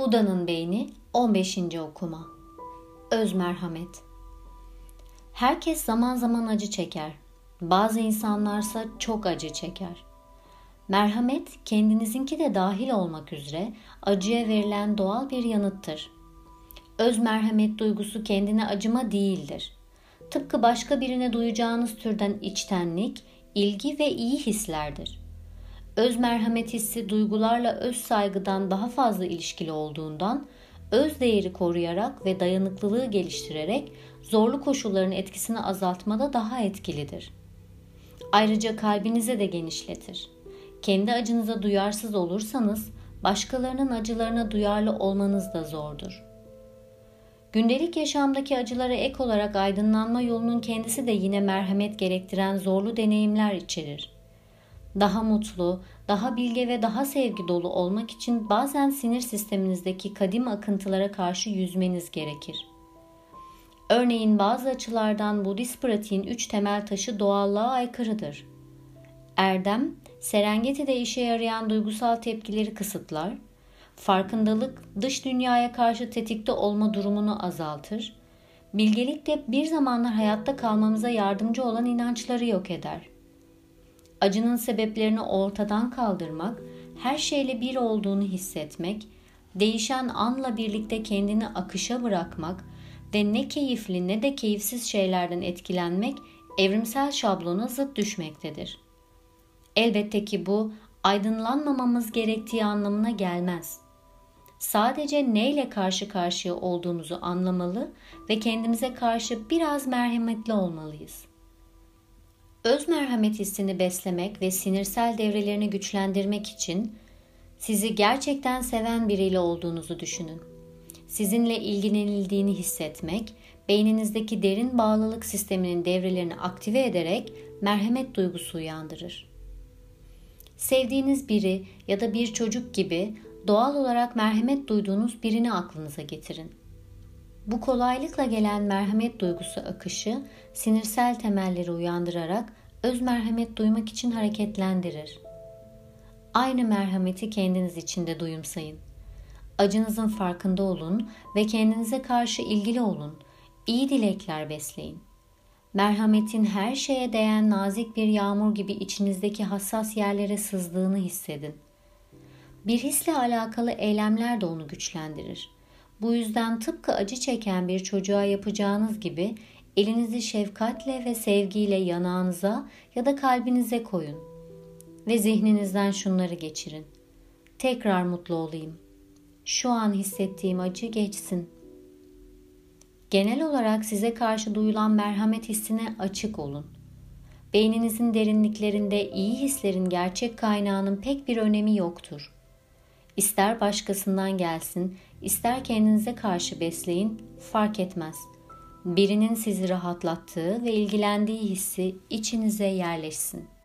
Buda'nın Beyni 15. Okuma Öz Merhamet Herkes zaman zaman acı çeker. Bazı insanlarsa çok acı çeker. Merhamet kendinizinki de dahil olmak üzere acıya verilen doğal bir yanıttır. Öz merhamet duygusu kendine acıma değildir. Tıpkı başka birine duyacağınız türden içtenlik, ilgi ve iyi hislerdir. Öz merhamet hissi duygularla öz saygıdan daha fazla ilişkili olduğundan öz değeri koruyarak ve dayanıklılığı geliştirerek zorlu koşulların etkisini azaltmada daha etkilidir. Ayrıca kalbinize de genişletir. Kendi acınıza duyarsız olursanız başkalarının acılarına duyarlı olmanız da zordur. Gündelik yaşamdaki acılara ek olarak aydınlanma yolunun kendisi de yine merhamet gerektiren zorlu deneyimler içerir. Daha mutlu, daha bilge ve daha sevgi dolu olmak için bazen sinir sisteminizdeki kadim akıntılara karşı yüzmeniz gerekir. Örneğin bazı açılardan Budist pratiğin üç temel taşı doğallığa aykırıdır. Erdem, Serengeti'de işe yarayan duygusal tepkileri kısıtlar, farkındalık dış dünyaya karşı tetikte olma durumunu azaltır, bilgelik de bir zamanlar hayatta kalmamıza yardımcı olan inançları yok eder. Acının sebeplerini ortadan kaldırmak, her şeyle bir olduğunu hissetmek, değişen anla birlikte kendini akışa bırakmak ve ne keyifli ne de keyifsiz şeylerden etkilenmek evrimsel şablona zıt düşmektedir. Elbette ki bu aydınlanmamamız gerektiği anlamına gelmez. Sadece neyle karşı karşıya olduğumuzu anlamalı ve kendimize karşı biraz merhametli olmalıyız. Öz merhamet hissini beslemek ve sinirsel devrelerini güçlendirmek için sizi gerçekten seven biriyle olduğunuzu düşünün. Sizinle ilgilenildiğini hissetmek, beyninizdeki derin bağlılık sisteminin devrelerini aktive ederek merhamet duygusu uyandırır. Sevdiğiniz biri ya da bir çocuk gibi doğal olarak merhamet duyduğunuz birini aklınıza getirin. Bu kolaylıkla gelen merhamet duygusu akışı sinirsel temelleri uyandırarak öz merhamet duymak için hareketlendirir. Aynı merhameti kendiniz için de duyumsayın. Acınızın farkında olun ve kendinize karşı ilgili olun. İyi dilekler besleyin. Merhametin her şeye değen nazik bir yağmur gibi içinizdeki hassas yerlere sızdığını hissedin. Bir hisle alakalı eylemler de onu güçlendirir. Bu yüzden tıpkı acı çeken bir çocuğa yapacağınız gibi elinizi şefkatle ve sevgiyle yanağınıza ya da kalbinize koyun ve zihninizden şunları geçirin. Tekrar mutlu olayım. Şu an hissettiğim acı geçsin. Genel olarak size karşı duyulan merhamet hissine açık olun. Beyninizin derinliklerinde iyi hislerin gerçek kaynağının pek bir önemi yoktur. İster başkasından gelsin, ister kendinize karşı besleyin, fark etmez. Birinin sizi rahatlattığı ve ilgilendiği hissi içinize yerleşsin.''